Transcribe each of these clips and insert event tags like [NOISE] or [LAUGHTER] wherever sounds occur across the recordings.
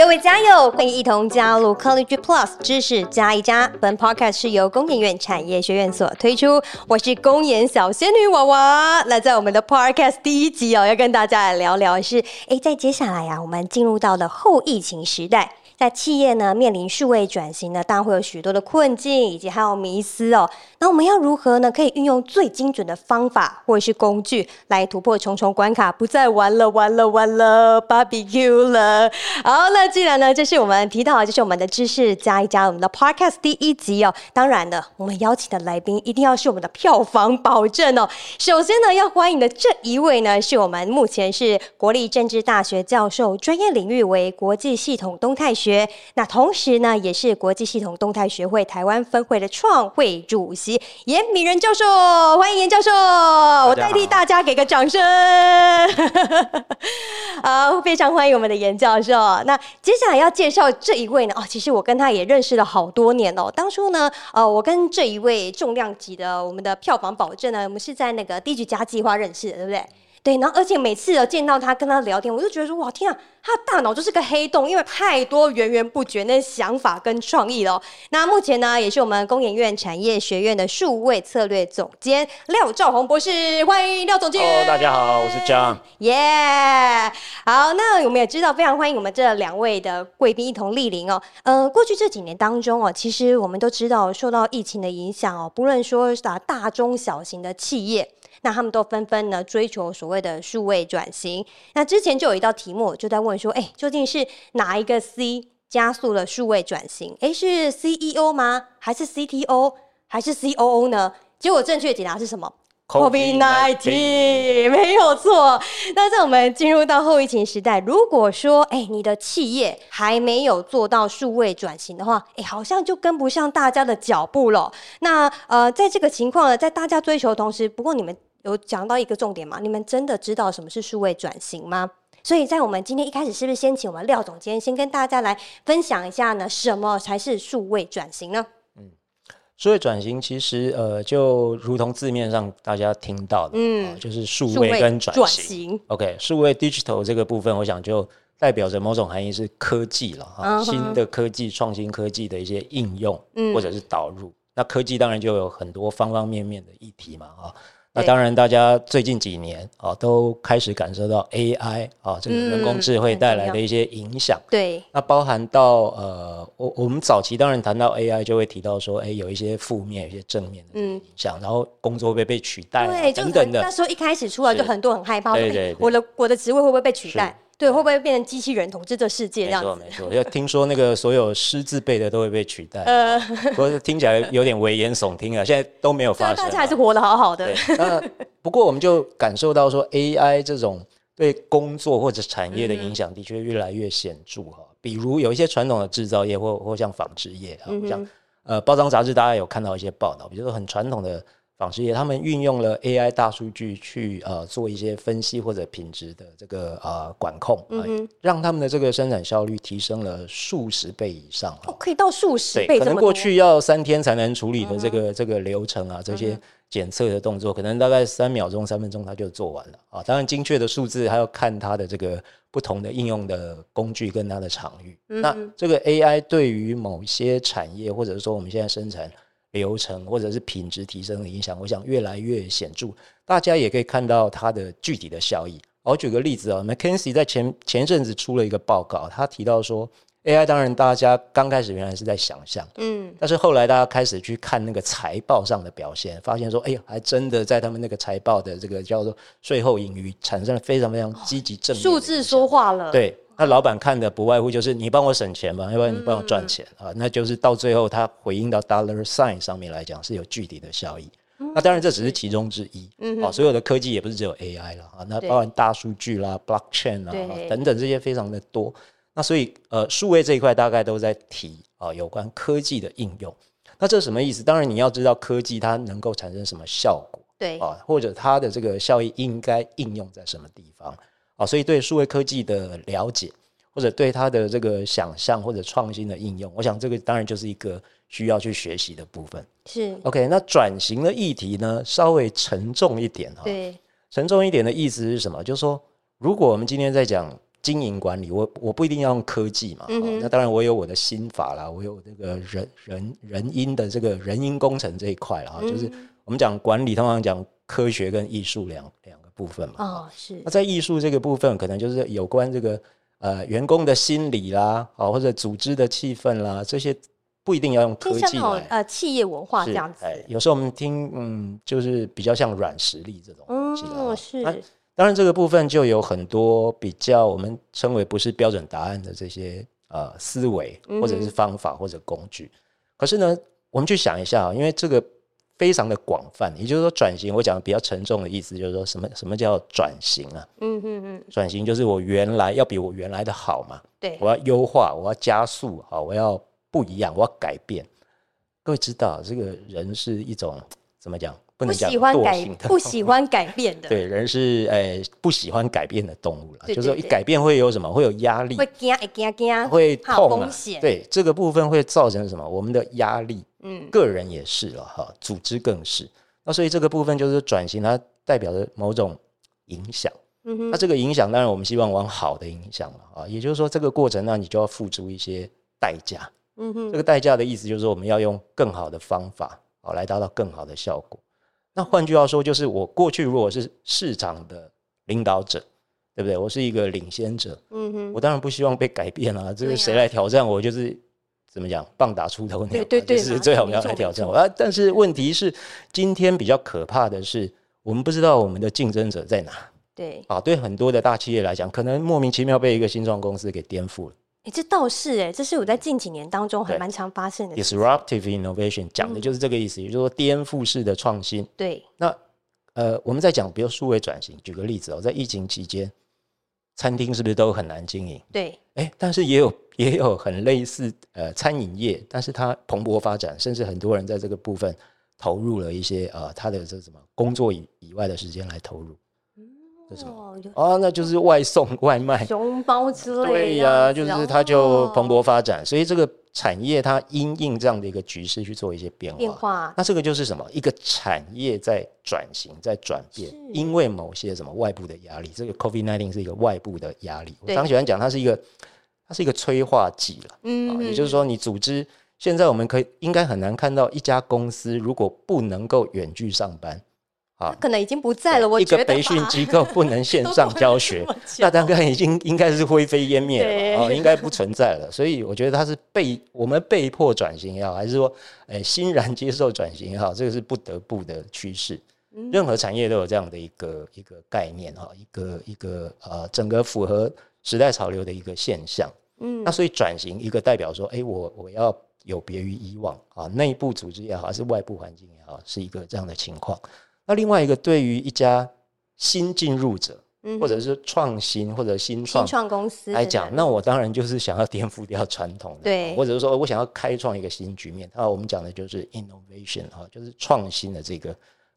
各位加油！欢迎一同加入 College Plus 知识加一加。本 podcast 是由工研院产业学院所推出，我是公研小仙女娃娃。那在我们的 podcast 第一集哦，要跟大家来聊聊是，哎，在接下来呀，我们进入到了后疫情时代。在企业呢面临数位转型呢，当然会有许多的困境，以及还有迷思哦。那我们要如何呢？可以运用最精准的方法或者是工具来突破重重关卡，不再玩了，玩了，玩了，barbecue 了。好，那既然呢，这是我们提到，就是我们的知识加一加，我们的 podcast 第一集哦。当然呢，我们邀请的来宾一定要是我们的票房保证哦。首先呢，要欢迎的这一位呢，是我们目前是国立政治大学教授，专业领域为国际系统动态学。那同时呢，也是国际系统动态学会台湾分会的创会主席严敏仁教授，欢迎严教授，我代替大家给个掌声。[LAUGHS] 好，非常欢迎我们的严教授。那接下来要介绍这一位呢，哦，其实我跟他也认识了好多年哦。当初呢，呃，我跟这一位重量级的我们的票房保证呢，我们是在那个低举家计划认识的，对不对？对，然后而且每次见到他跟他聊天，我就觉得说哇天啊，他的大脑就是个黑洞，因为太多源源不绝那想法跟创意了。那目前呢，也是我们工研院产业学院的数位策略总监廖兆宏博士，欢迎廖总监。Hello，大家好，我是江。耶，好，那我们也知道，非常欢迎我们这两位的贵宾一同莅临哦。呃，过去这几年当中哦，其实我们都知道受到疫情的影响哦，不论说打大中小型的企业。那他们都纷纷呢追求所谓的数位转型。那之前就有一道题目就在问说，哎，究竟是哪一个 C 加速了数位转型？哎，是 CEO 吗？还是 CTO？还是 COO 呢？结果正确解答是什么？COVID nineteen 没有错。那在我们进入到后疫情时代，如果说哎你的企业还没有做到数位转型的话，哎，好像就跟不上大家的脚步了。那呃，在这个情况呢，在大家追求的同时，不过你们。有讲到一个重点吗？你们真的知道什么是数位转型吗？所以在我们今天一开始，是不是先请我们廖总监先跟大家来分享一下呢？什么才是数位转型呢？嗯，数位转型其实呃，就如同字面上大家听到的，嗯，就是数位跟转型。OK，数位 digital 这个部分，我想就代表着某种含义是科技了哈，新的科技、创新科技的一些应用或者是导入。那科技当然就有很多方方面面的议题嘛啊。那当然，大家最近几年啊，都开始感受到 AI 啊，这个人工智慧带来的一些影响。对。那包含到呃，我我们早期当然谈到 AI，就会提到说，哎，有一些负面、有些正面的影响，然后工作会被取代等等的。那时候一开始出来就很多很害怕，对对，我的我的职位会不会被取代？对，会不会变成机器人统治这世界？这样子，没错，没错。要听说那个所有师字辈的都会被取代，呃，不过听起来有点危言耸听啊。现在都没有发生，大家还是活得好好的。那不过我们就感受到说，AI 这种对工作或者产业的影响的确越来越显著哈。比如有一些传统的制造业，或或像纺织业啊，像呃包装杂志，大家有看到一些报道，比如说很传统的。纺织业，他们运用了 AI 大数据去呃做一些分析或者品质的这个呃管控，嗯让他们的这个生产效率提升了数十倍以上哦，可以到数十倍，可能过去要三天才能处理的这个这个流程啊，这些检测的动作，可能大概三秒钟、三分钟它就做完了啊。当然，精确的数字还要看它的这个不同的应用的工具跟它的场域。那这个 AI 对于某些产业，或者是说我们现在生产。流程或者是品质提升的影响，我想越来越显著。大家也可以看到它的具体的效益。我举个例子啊，McKinsey 在前前一阵子出了一个报告，他提到说，AI 当然大家刚开始原来是在想象，嗯，但是后来大家开始去看那个财报上的表现，发现说，哎呀，还真的在他们那个财报的这个叫做税后盈余产生了非常非常积极正面数字说话了，对。那老板看的不外乎就是你帮我省钱嘛，要不然你帮我赚钱啊，那就是到最后他回应到 dollar sign 上面来讲是有具体的效益。那当然这只是其中之一，啊，所有的科技也不是只有 AI 了啊，那包含大数据啦、blockchain 啊等等这些非常的多。那所以呃，数位这一块大概都在提啊有关科技的应用。那这是什么意思？当然你要知道科技它能够产生什么效果，对啊，或者它的这个效益应该应用在什么地方。啊，所以对数位科技的了解，或者对他的这个想象或者创新的应用，我想这个当然就是一个需要去学习的部分。是 OK，那转型的议题呢，稍微沉重一点哈。对，沉重一点的意思是什么？就是说，如果我们今天在讲经营管理，我我不一定要用科技嘛，哦那当然我有我的心法啦，我有这个人人人因的这个人因工程这一块啦，就是我们讲管理，通常讲科学跟艺术两两个部分嘛。哦，是那在艺术这个部分，可能就是有关这个呃员工的心理啦，啊或者组织的气氛啦，这些不一定要用科技。呃企业文化这样子。哎，有时候我们听，嗯，就是比较像软实力这种东西啦嗯，哈是啊当然，这个部分就有很多比较我们称为不是标准答案的这些呃思维，或者是方法或者工具。可是呢，我们去想一下啊，因为这个非常的广泛，也就是说转型，我讲的比较沉重的意思，就是说什么什么叫转型啊？嗯嗯嗯，转型就是我原来要比我原来的好嘛，对我要优化，我要加速，好，我要不一样，我要改变。各位知道，这个人是一种怎么讲？不不能讲不喜欢改变的，[LAUGHS] 对，人是诶、不喜欢改变的动物了，就是说一改变会有什么？会有压力，会惊会惊惊，会怕有痛啊风险。，对，这个部分会造成什么？我们的压力，嗯，个人也是了哈，组织更是。那所以这个部分就是转型，它代表着某种影响。嗯哼那这个影响，当然我们希望往好的影响了啊，也就是说这个过程，那你就要付出一些代价。嗯哼，这个代价的意思就是说，我们要用更好的方法啊，来达到更好的效果。那换句话说，就是我过去如果是市场的领导者，对不对？我是一个领先者，嗯哼，我当然不希望被改变啊。这个谁来挑战我，就是怎么讲，棒打出头鸟嘛，对对是最好不要来挑战我啊。但是问题是，今天比较可怕的是，我们不知道我们的竞争者在哪对，啊。对很多的大企业来讲，可能莫名其妙被一个新创公司给颠覆了。哎，这倒是哎，这是我在近几年当中还对蛮常发生的。disruptive innovation 讲的就是这个意思，也就是说颠覆式的创新。对，那呃，我们在讲，比如数位转型，举个例子哦，在疫情期间，餐厅是不是都很难经营？对，哎，但是也有也有很类似呃餐饮业，但是它蓬勃发展，甚至很多人在这个部分投入了一些呃他的这什么工作以以外的时间来投入。什么？哦，那就是外送 [LAUGHS] 外卖。熊包之类的对呀、就是它就蓬勃哦发展，所以这个产业它因应这样的一个局势去做一些变化。变化，那这个就是什么？一个产业在转型，在转变，因为某些什么外部的压力。这个 COVID nineteen 是一个外部的压力。我常喜欢讲，它是一个，它是一个催化剂了。嗯啊，也就是说，你组织现在我们可以应该很难看到一家公司如果不能够远距上班，啊可能已经不在了，我一觉得个培训机构不能线上教学 [LAUGHS] 那大概已经应该是灰飞烟灭了啊，哦，应该不存在了。所以我觉得它是被我们被迫转型也好，还是说，诶、欣然接受转型也好，这个是不得不的趋势。嗯任何产业都有这样的一个一个概念哈，一个一个呃，整个符合时代潮流的一个现象。嗯那所以转型一个代表说，哎、我我要有别于以往啊，内部组织也好，还是外部环境也好，是一个这样的情况。那另外一个，对于一家新进入者，嗯或者是创新或者新新创创公司来讲，那我当然就是想要颠覆掉传统的，对。或者是说我想要开创一个新局面。啊，我们讲的就是 innovation 哈，就是创新的这个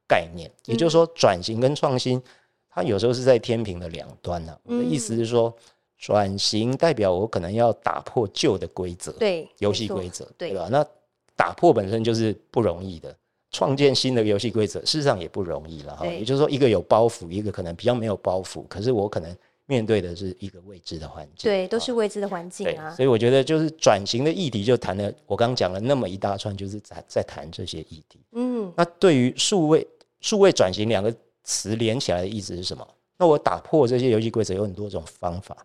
概念。也就是说，转型跟创新，它有时候是在天平的两端呢、我的意思是说，转型代表我可能要打破旧的规则，对游戏规则，对。对吧？那打破本身就是不容易的，创建新的游戏规则，事实上也不容易了哈。也就是说，一个有包袱，一个可能比较没有包袱，可是我可能面对的是一个未知的环境，对，都啊是未知的环境对，啊。所以我觉得就是转型的议题就谈了，我刚刚讲了那么一大串，就是在在谈这些议题。嗯，那对于数位数位转型两个词连起来的意思是什么？那我打破这些游戏规则有很多种方法，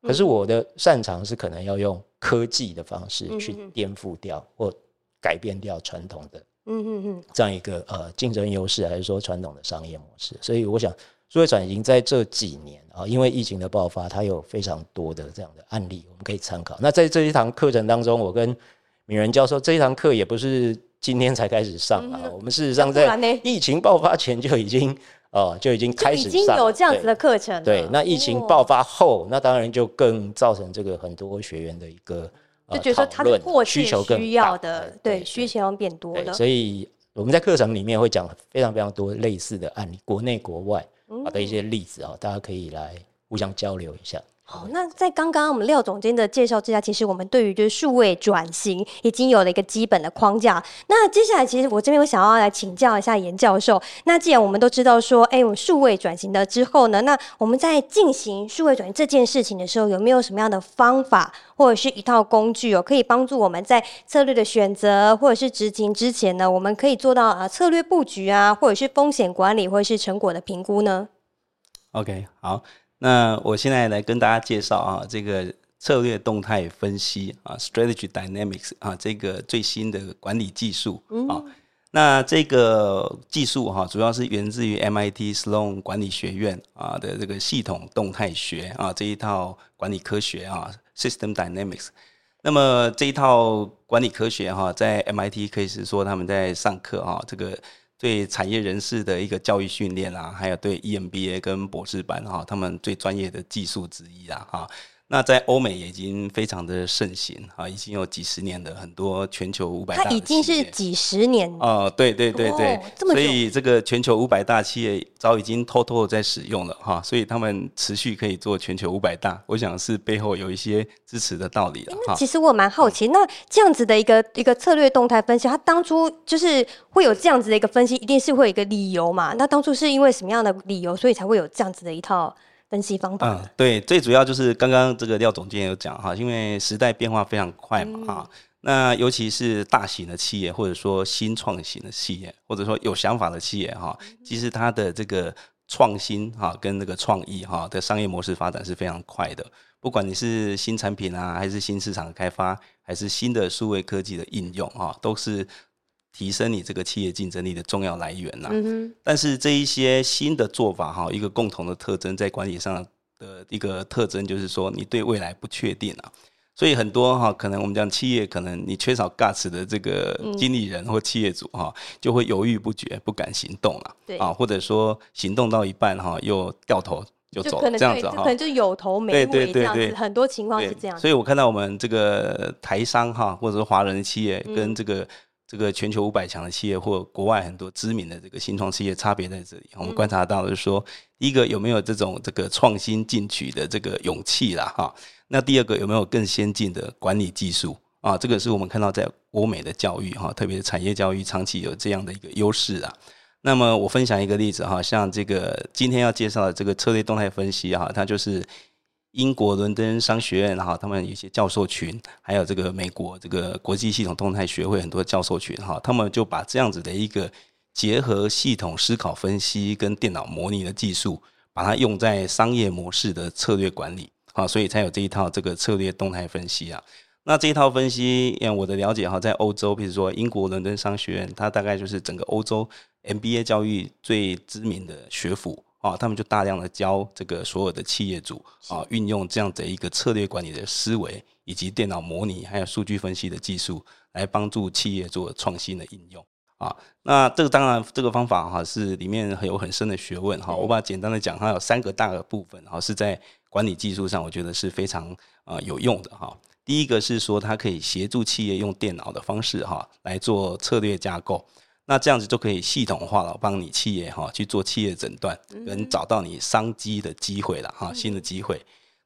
可是我的擅长是可能要用科技的方式去颠覆掉或改变掉传统的嗯嗯嗯，这样一个呃竞争优势，还是说传统的商业模式？所以我想，数位转型在这几年啊，因为疫情的爆发，它有非常多的这样的案例，我们可以参考。那在这一堂课程当中，我跟敏仁教授这一堂课也不是今天才开始上啊，嗯我们事实上在疫情爆发前就已经 [LAUGHS] 哦就已经开始上了经有这样子的课程了。对，那疫情哦爆发后，那当然就更造成这个很多学员的一个呃就觉得说讨论它是迫切需求更需要的哎，对，需求变多，了。所以我们在课程里面会讲非常非常多类似的案例，国内国外的一些例子啊，大家可以来互相交流一下。好，那在刚刚我们廖总监的介绍之下，其实我们对于就是数位转型已经有了一个基本的框架。那接下来，其实我这边我想要来请教一下严教授。那既然我们都知道说，哎，我们数位转型的之后呢，那我们在进行数位转型这件事情的时候，有没有什么样的方法或者是一套工具哦，可以帮助我们在策略的选择或者是执行之前呢，我们可以做到啊策略布局啊，或者是风险管理或者是成果的评估呢？OK，好。那我现在来跟大家介绍啊，这个策略动态分析啊，strategy dynamics 啊，这个最新的管理技术啊。那这个技术哈，主要是源自于 MIT Sloan 管理学院啊的这个系统动态学啊这一套管理科学啊，system dynamics。那么这一套管理科学哈，在 MIT 可以是说他们在上课啊，这个。对产业人士的一个教育训练啊，还有对 EMBA 跟博士班哈，他们最专业的技术之一啊哈。那在欧美也已经非常的盛行啊，已经有几十年的很多全球五百，它已经是几十年哦，对对对对，所以这个全球五百大企业早已经偷偷的在使用了哈，所以他们持续可以做全球五百大，我想是背后有一些支持的道理了哈。其实我蛮好奇，那这样子的一个一个策略动态分析，它当初就是会有这样子的一个分析，一定是会有一个理由嘛？那当初是因为什么样的理由，所以才会有这样子的一套？分析方法，嗯，对，最主要就是刚刚这个廖总监有讲哈，因为时代变化非常快嘛，哈，那尤其是大型的企业，或者说新创型的企业，或者说有想法的企业哈，其实它的这个创新哈，跟那个创意哈的商业模式发展是非常快的，不管你是新产品啊，还是新市场的开发，还是新的数位科技的应用哈，都是。提升你这个企业竞争力的重要来源呐，但是这一些新的做法哈，一个共同的特征在管理上的一个特征就是说，你对未来不确定啊，所以很多哈，可能我们讲企业可能你缺少 guts 的这个经理人或企业主哈，就会犹豫不决，不敢行动了，啊，或者说行动到一半哈，又掉头就走，这样子哈，可能就有头没尾这样子，很多情况是这样。所以我看到我们这个台商哈，或者说华人企业跟这个。这个全球五百强的企业或国外很多知名的这个新创企业差别在这里，我们观察到的是说，第一个有没有这种这个创新进取的这个勇气啦，哈，那第二个有没有更先进的管理技术啊？这个是我们看到在欧美的教育哈，特别是产业教育长期有这样的一个优势啊。那么我分享一个例子哈，像这个今天要介绍的这个策略动态分析哈，它就是。英国伦敦商学院哈，他们有一些教授群，还有这个美国这个国际系统动态学会很多教授群哈，他们就把这样子的一个结合系统思考分析跟电脑模拟的技术，把它用在商业模式的策略管理啊，所以才有这一套这个策略动态分析啊。那这一套分析，按我的了解哈，在欧洲，比如说英国伦敦商学院，它大概就是整个欧洲 MBA 教育最知名的学府。啊，他们就大量的教这个所有的企业主啊，运用这样的一个策略管理的思维，以及电脑模拟还有数据分析的技术，来帮助企业做创新的应用啊。那这个当然这个方法哈是里面有很深的学问哈。我把它简单的讲，它有三个大的部分哈，是在管理技术上，我觉得是非常啊有用的哈。第一个是说，它可以协助企业用电脑的方式哈来做策略架构。那这样子就可以系统化了，帮你企业哈去做企业诊断，跟找到你商机的机会了哈，新的机会。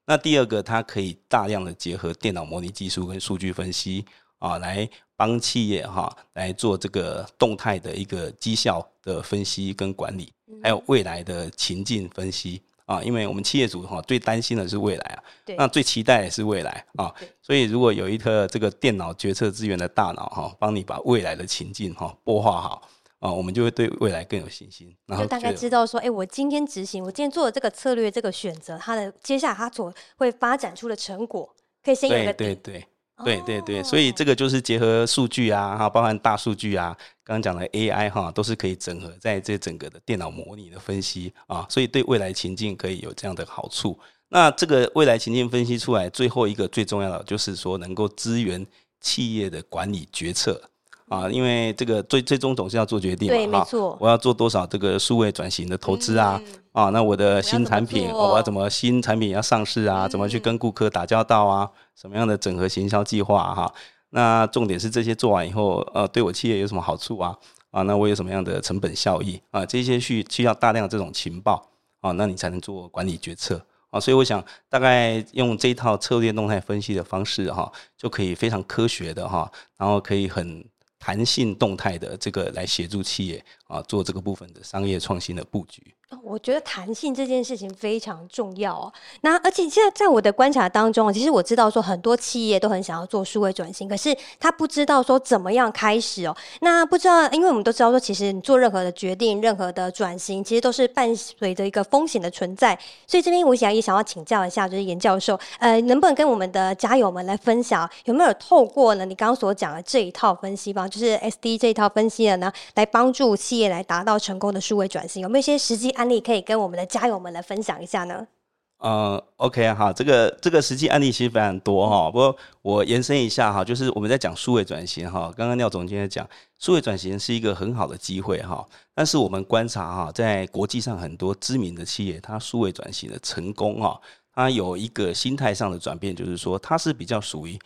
那第二个，它可以大量的结合电脑模拟技术跟数据分析啊，来帮企业哈来做这个动态的一个绩效的分析跟管理，还有未来的情境分析。啊，因为我们企业主哈最担心的是未来啊，那最期待的是未来啊，所以如果有一个这个电脑决策资源的大脑哈，帮你把未来的情境哈播化好啊，我们就会对未来更有信心。然后大概知道说，哎，我今天执行，我今天做的这个策略这个选择，它的接下来它所会发展出的成果，可以先有个对对。对对对对，所以这个就是结合数据啊，哈，包含大数据啊，刚刚讲的 AI 哈，都是可以整合在这整个的电脑模拟的分析啊，所以对未来情境可以有这样的好处。那这个未来情境分析出来，最后一个最重要的就是说，能够支援企业的管理决策。啊，因为这个最最终总是要做决定嘛，哈，我要做多少这个数位转型的投资啊，啊，那我的新产品，我要怎么新产品要上市啊？怎么去跟顾客打交道啊？什么样的整合行销计划哈？那重点是这些做完以后，呃，对我企业有什么好处啊？啊，那我有什么样的成本效益啊？这些需需要大量这种情报啊，那你才能做管理决策啊，所以我想大概用这一套策略动态分析的方式哈，就可以非常科学的哈，然后可以很弹性动态的这个来协助企业啊做这个部分的商业创新的布局。我觉得弹性这件事情非常重要哦。那而且现在在我的观察当中，其实我知道说很多企业都很想要做数位转型，可是他不知道说怎么样开始哦。那不知道，因为我们都知道说，其实你做任何的决定、任何的转型，其实都是伴随着一个风险的存在。所以这边我想也想要请教一下，就是严教授，呃，能不能跟我们的家友们来分享，有没有透过呢你刚刚所讲的这一套分析方，就是 SD 这一套分析的呢，来帮助企业来达到成功的数位转型？有没有一些实际？案例可以跟我们的家友们来分享一下呢？呃，OK 哈，这个这个实际案例其实非常多哈，不过我延伸一下哈，就是我们在讲数位转型哈，刚刚廖总监讲数位转型是一个很好的机会哈，但是我们观察哈，在国际上很多知名的企业，它数位转型的成功哈，它有一个心态上的转变，就是说它是比较属于。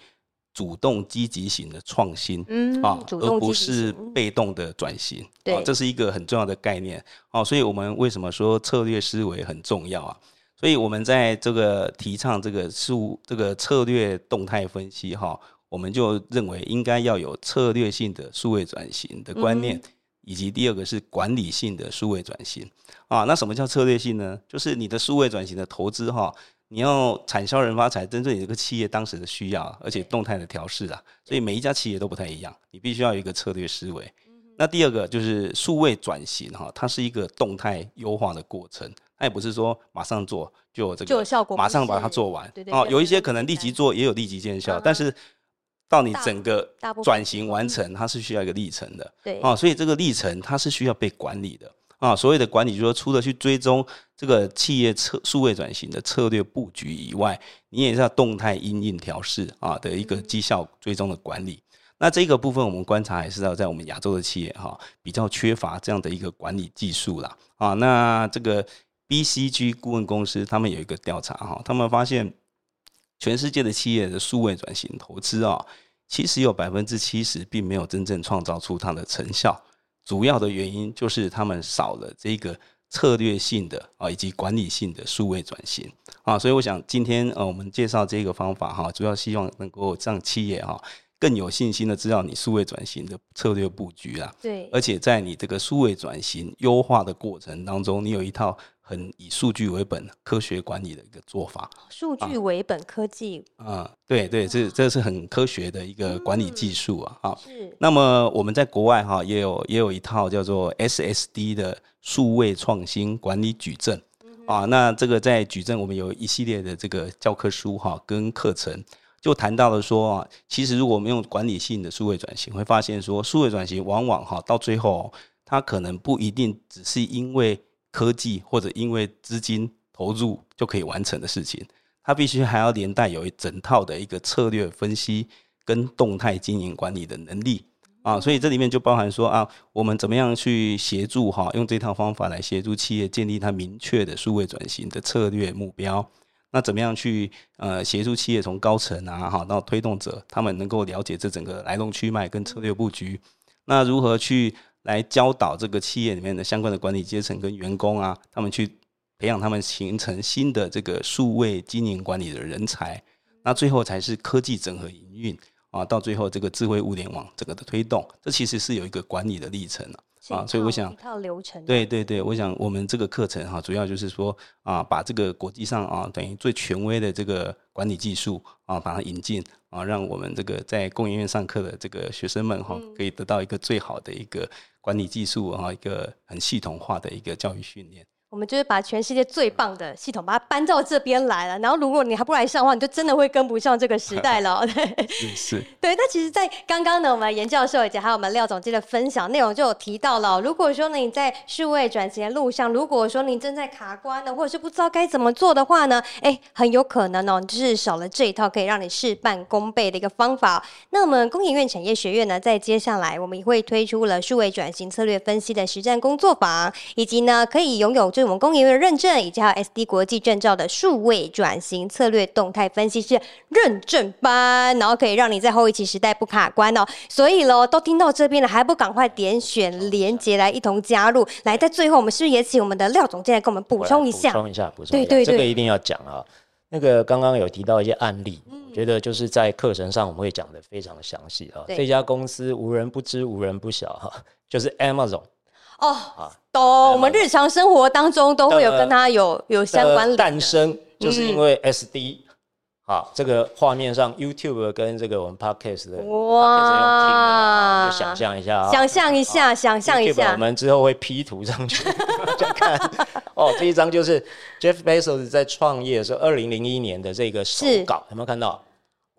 主动积极型的创新，嗯啊，而不是被动的转型，对，这是一个很重要的概念哦。所以，我们为什么说策略思维很重要啊？所以我们在这个提倡这个数这个策略动态分析哈，我们就认为应该要有策略性的数位转型的观念，以及第二个是管理性的数位转型啊。那什么叫策略性呢？就是你的数位转型的投资哈。你要产销人发财，针对你这个企业当时的需要，而且动态的调试啊，所以每一家企业都不太一样，你必须要有一个策略思维。那第二个就是数位转型哈，它是一个动态优化的过程，它也不是说马上做就有这个效果，马上把它做完。哦，有一些可能立即做也有立即见效，但是到你整个转型完成，它是需要一个历程的。对，哦，所以这个历程它是需要被管理的。啊，所谓的管理，就是说，除了去追踪这个企业策数位转型的策略布局以外，你也是要动态因应调试啊的一个绩效追踪的管理。那这个部分，我们观察还是要在我们亚洲的企业哈，比较缺乏这样的一个管理技术啦。啊。那这个 BCG 顾问公司他们有一个调查哈，他们发现全世界的企业的数位转型投资啊，其实有百分之七十并没有真正创造出它的成效。主要的原因就是他们少了这个策略性的啊，以及管理性的数位转型啊，所以我想今天呃，我们介绍这个方法哈，主要希望能够让企业哈更有信心的知道你数位转型的策略布局啊，对，而且在你这个数位转型优化的过程当中，你有一套。很以数据为本、科学管理的一个做法。数据为本，科技。啊，对对，这这是很科学的一个管理技术啊。好，是。那么我们在国外哈也有也有一套叫做 SSD 的数位创新管理矩阵啊。那这个在矩阵，我们有一系列的这个教科书哈跟课程，就谈到了说啊，其实如果我们用管理性的数位转型，会发现说数位转型往往哈到最后，它可能不一定只是因为。科技或者因为资金投入就可以完成的事情，它必须还要连带有一整套的一个策略分析跟动态经营管理的能力。啊，所以这里面就包含说啊，我们怎么样去协助哈，用这套方法来协助企业建立它明确的数位转型的策略目标，那怎么样去呃协助企业从高层啊哈到推动者，他们能够了解这整个来龙去脉跟策略布局，那如何去？来教导这个企业里面的相关的管理阶层跟员工啊，他们去培养他们形成新的这个数位经营管理的人才，那最后才是科技整合营运啊，到最后这个智慧物联网整个的推动，这其实是有一个管理的历程啊。啊，所以我想一套流程。对对对，我想我们这个课程哈，主要就是说啊，把这个国际上啊等于最权威的这个管理技术啊，把它引进啊，让我们这个在供应院上课的这个学生们哈，可以得到一个最好的一个管理技术哈，一个很系统化的一个教育训练。我们就是把全世界最棒的系统把它搬到这边来了，然后如果你还不来上的话，你就真的会跟不上这个时代了。[LAUGHS] 对，是。[LAUGHS] 对，那其实，在刚刚呢，我们严教授以及还有我们廖总监的分享内容就有提到了，如果说呢你在数位转型的路上，如果说你正在卡关的，或者是不知道该怎么做的话呢，哎，很有可能哦，就是少了这一套可以让你事半功倍的一个方法。那我们工研院产业学院呢，在接下来我们也会推出了数位转型策略分析的实战工作坊，以及呢可以拥有就是我们工研院的认证，以及还有 SD 国际证照的数位转型策略动态分析师认证班，然后可以让你在后疫情时代不卡关哦。所以喽，都听到这边了，还不赶快点选连接来一同加入？来，在最后，我们是不是也请我们的廖总监来给我们补充一下？补充一下，补充一下，对对对这个一定要讲啊。那个刚刚有提到一些案例，我觉得就是在课程上我们会讲的非常的详细啊。这家公司无人不知，无人不晓哈，就是 Amazon 哦，懂。我们日常生活当中都会有跟它有有相关的联诞生，就是因嗯为 SD。好，这个画面上 YouTube 跟这个我们 Podcast 的哇啊，就想象一下啊，想象一下，想象一 YouTube 我，们之后会 P 图上去，大 [LAUGHS] 家看哦。这一张就是 Jeff Bezos 在创业的时候，二零零一年的这个手稿，有没有看到？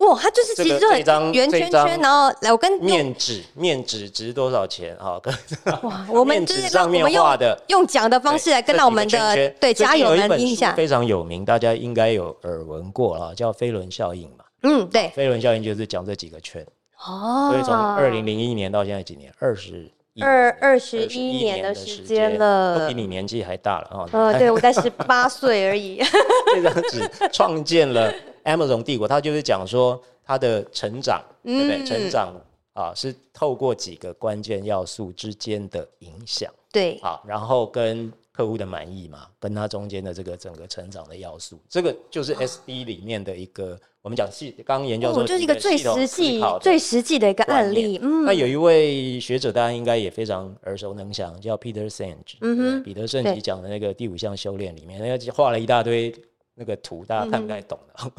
哇，它就是其实就很圆圈圈，然后来我跟面纸，面纸值多少钱？哈，跟哇，我们面就是面我们用画的。用讲的方式来跟到我们的圈对家友们听一本们印象，非常有名，大家应该有耳闻过了，叫飞轮效应嘛。嗯，对，飞轮效应就是讲这几个圈，哦，所以从二零零一年到现在几年？二十二二十十一年的时间了都了比，你年纪还大了啊！呃，[LAUGHS] 对我才十八岁而已，[LAUGHS] 这张纸创建了 Amazon 帝国，它就是讲说它的成长，对不对？嗯成长啊是透过几个关键要素之间的影响，对，好，然后跟客户的满意嘛，跟它中间的这个整个成长的要素，这个就是 SD 里面的一个我们讲系，刚刚研究哦，说就是一个最实际、最最实际的一个案例，嗯。那，有一位学者，大家应该也非常耳熟能详，叫 Peter Senge。嗯哼。彼得圣对。吉讲的那个第五项修炼里面，那个画了一大堆那个图，大家看不太懂的，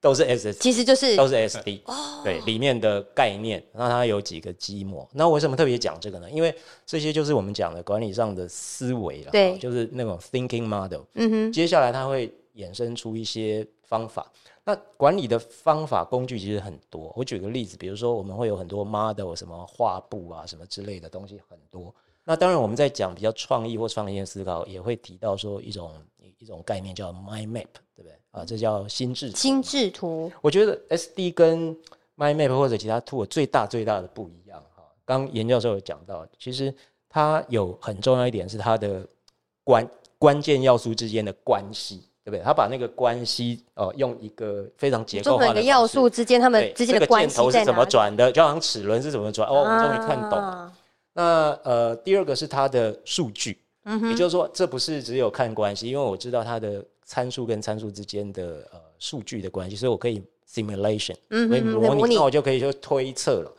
都是 S，其实就是都是 SD。对，里面的概念，那它有几个基模。那为什么特别讲这个呢？因为这些就是我们讲的管理上的思维了，对就是那种 thinking model。嗯哼，接下来它会衍生出一些方法。那管理的方法工具其实很多。我举个例子，比如说我们会有很多 model，什么画布啊，什么之类的东西很多。那当然我们在讲比较创意或创意的思考，也会提到说一种一种概念叫 mind map，对不对？啊，这叫心智图心智图，我觉得 SD 跟 mind map 或者其他 tool 最大最大的不一样哈。刚严教授有讲到，其实它有很重要一点是它的关关键要素之间的关系，对不对？他把那个关系呃用一个非常结构中化的每个要素之间他们之间的关这个箭头是怎？么转的，就好像齿轮是怎么转，哦，我们终于看懂了。啊那呃，第二个是它的数据，嗯，也就是说，这不是只有看关系，因为我知道它的参数跟参数之间的呃数据的关系，所以我可以 simulation，嗯可以模拟，哼模拟那我就可以就推测了。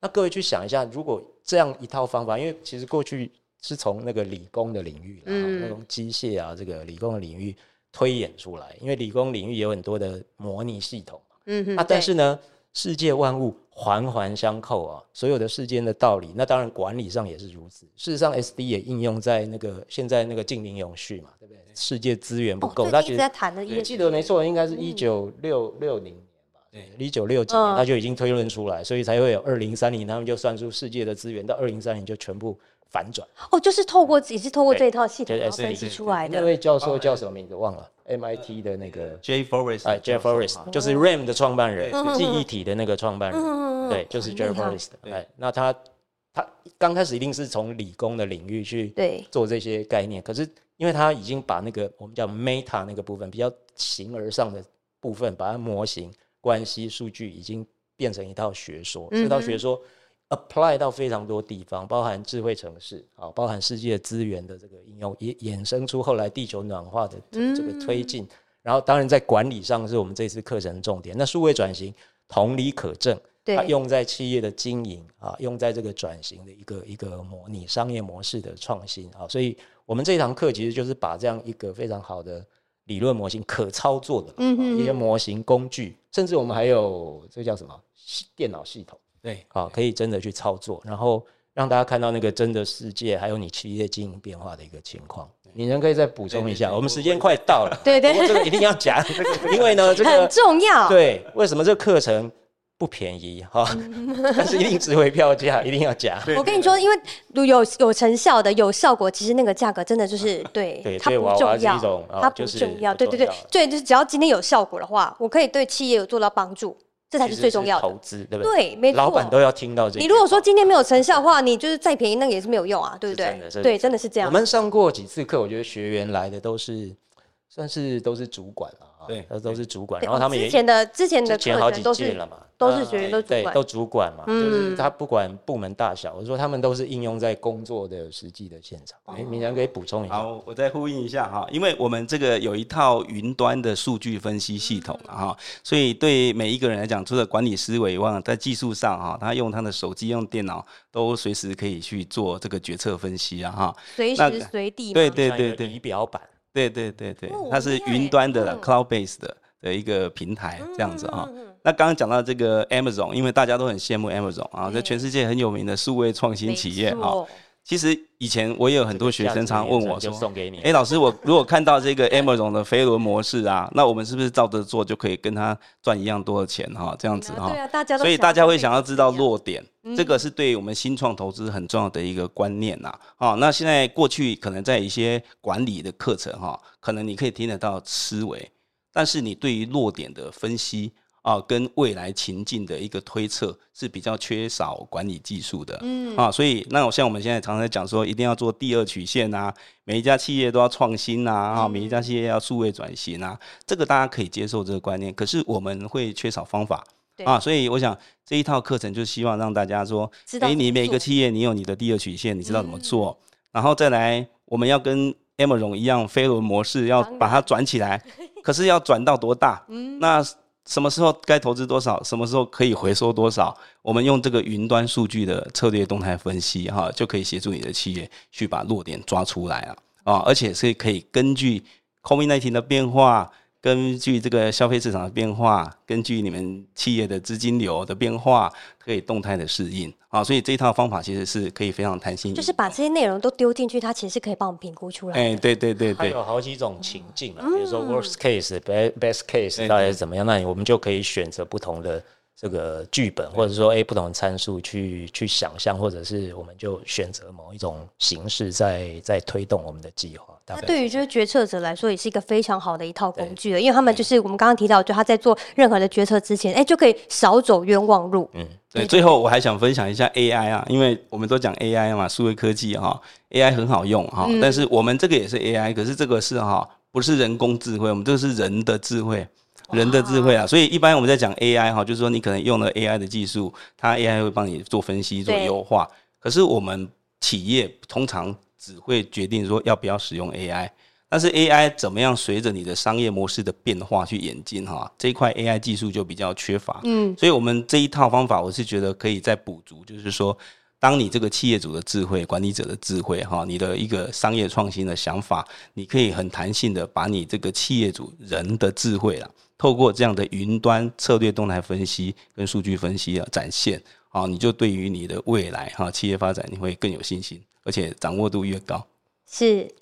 那各位去想一下，如果这样一套方法，因为其实过去是从那个理工的领域啦，嗯那种机械啊，这个理工的领域推演出来，因为理工领域有很多的模拟系统。嗯哼，那但是呢，世界万物环环相扣啊，所有的世间的道理，那当然管理上也是如此。事实上，SD 也应用在那个现在那个近零永续嘛，对不对？世界资源不哦，够，最近一直它其实在谈的记得没错，应该是一九六六零年吧，对，一九六几年嗯他就已经推论出来，所以才会有二零三零，他们就算出世界的资源到二零三零就全部反转。哦，就是透过也是透过对。这一套系统分析出来的，那位教授叫什么名字？忘了？MIT 的那个 J Forest，哎，Jeff Forrest 就是 RAM 的创办人对，记忆体的那个创办人。嗯对，就是害。Forrest。哎，那他他刚开始一定是从理工的领域去对，做这些概念，可是因为他已经把那个我们叫 meta 那个部分比较形而上的部分，把它模型、关系、数据已经变成一套学说，这套学说 apply 到非常多地方，包含智慧城市啊，包含世界资源的这个应用，也衍生出后来地球暖化的这个推进。然后，当然在管理上是我们这次课程的重点。那数位转型同理可证，对它用在企业的经营啊，用在这个转型的一个一个模拟商业模式的创新啊，所以我们这堂课其实就是把这样一个非常好的理论模型、可操作的、啊一些模型工具，甚至我们还有这叫什么系电脑系统对，啊，可以真的去操作，然后让大家看到那个真的世界，还有你企业经营变化的一个情况。你能可以再补充一下，我们时间快到了，对对不过这个一定要讲，因为呢，[LAUGHS] 这很重要，对，为什么这个课程不便宜哈？[LAUGHS] 但是一定值回票价，一定要讲。我跟你说，因为有有成效的、有效果，其实那个价格真的就是对对它不重要它不是重要。对对对，就是只要今天有效果的话，我可以对企业有做到帮助，这才是最重要的。投资，对不对？对，没错。老板都要听到这。你如果说今天没有成效的话，你就是再便宜那个也是没有用啊，对不对？真的，对，真的是这样。我们上过几次课，我觉得学员来的都是算是都是主管了。对，都是主管，然后他们之前的之前的前好几届了嘛，都是学员都主管，都主管嘛，就是他不管部门大小，我说他们都是应用在工作的实际的现场。哎，明阳可以补充一下。好，我再呼应一下哈，因为我们这个有一套云端的数据分析系统哈，所以对每一个人来讲，除了管理思维以外，在技术上哈，他用他的手机、用电脑都随时可以去做这个决策分析啊哈，随时随地。对对对对，仪表板。对对对对，它是云端的 cloud base 的的一个平台，这样子啊。那刚刚讲到这个 Amazon，因为大家都很羡慕 Amazon 啊，在全世界很有名的数位创新企业啊。其实以前我也有很多学生常问我说：“哎，老师，我 [LAUGHS] 如果看到这个 Amazon 的飞轮模式啊，[LAUGHS] 那我们是不是照着做就可以跟他赚一样多的钱哈？这样子哈。”对啊，大家所以大家会想要知道落点，这个是对我们新创投资很重要的一个观念呐。哦，那现在过去可能在一些管理的课程哈，可能你可以听得到思维，但是你对于落点的分析。啊，跟未来情境的一个推测是比较缺少管理技术的，嗯。啊，所以那我像我们现在常常讲说，一定要做第二曲线啊，每一家企业都要创新啊，啊，每一家企业要数位转型啊，这个大家可以接受这个观念，可是我们会缺少方法，啊，所以我想这一套课程就希望让大家说，哎，你每个企业你有你的第二曲线，你知道怎么做，然后再来我们要跟 Amazon 一样飞轮模式，要把它转起来，[LAUGHS] 可是要转到多大？嗯，那。什么时候该投资多少？什么时候可以回收多少？我们用这个云端数据的策略动态分析，哈，就可以协助你的企业去把弱点抓出来啊啊！而且是可以根据 COVID-19 的变化。根据这个消费市场的变化，根据你们企业的资金流的变化，可以动态的适应啊，所以这一套方法其实是可以非常弹性。就是把这些内容都丢进去，它其实是可以帮我们评估出来。哎，对对对对，有好几种情境啊，比如说 worst case、best best case 到底是怎么样，那我们就可以选择不同的。这个剧本，或者说诶不同的参数去去想象，或者是我们就选择某一种形式，在在推动我们的计划。那对于就是决策者来说，也是一个非常好的一套工具了，因为他们就是我们刚刚提到，就他在做任何的决策之前，哎，就可以少走冤枉路。嗯，对。最后我还想分享一下 AI 啊，因为我们都讲 AI 嘛，数位科技哈，AI 很好用哈，但是我们这个也是 AI，可是这个是哈，不是人工智慧，我们这个是人的智慧。人的智慧啊，所以一般我们在讲 AI 哈，就是说你可能用了 AI 的技术，它 AI 会帮你做分析、做优化。可是我们企业通常只会决定说要不要使用 AI，但是 AI 怎么样随着你的商业模式的变化去演进哈，这一块 AI 技术就比较缺乏。嗯，所以我们这一套方法，我是觉得可以再补足，就是说，当你这个企业主的智慧、管理者的智慧哈，你的一个商业创新的想法，你可以很弹性的把你这个企业主人的智慧了。透过这样的云端策略动态分析跟数据分析啊展现啊，你就对于你的未来哈企业发展你会更有信心，而且掌握度越高。是。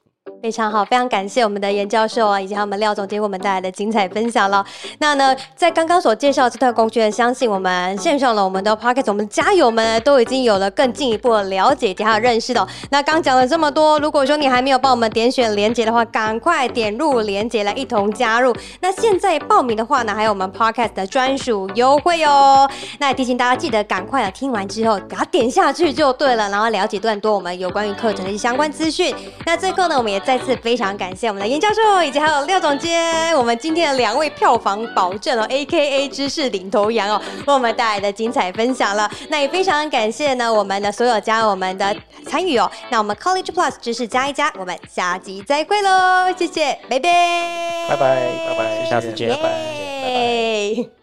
非常好，非常感谢我们的严教授啊，以及我们廖总监给我们带来的精彩分享了。那呢，在刚刚所介绍这套工具，相信我们线上了我们的 p o c k e t 我们的家友们都已经有了更进一步的了解及还有认识的。那刚讲了这么多，如果说你还没有帮我们点选连接的话，赶快点入连接来一同加入。那现在报名的话呢，还有我们 podcast 的专属优惠哦。那也提醒大家，记得赶快的听完之后，给它点下去就对了，然后了解更多我们有关于课程的一些相关资讯。那最后呢，我们也再次非常感谢我们的严教授，以及还有廖总监，我们今天的两位票房保证哦，A K A 知识领头羊哦，为我们带来的精彩分享了。那也非常感谢呢，我们的所有家我们的参与哦。那我们 College Plus 知识加一加，我们下集再会喽，谢谢，拜拜，拜拜，拜拜，下次见，拜拜，拜拜。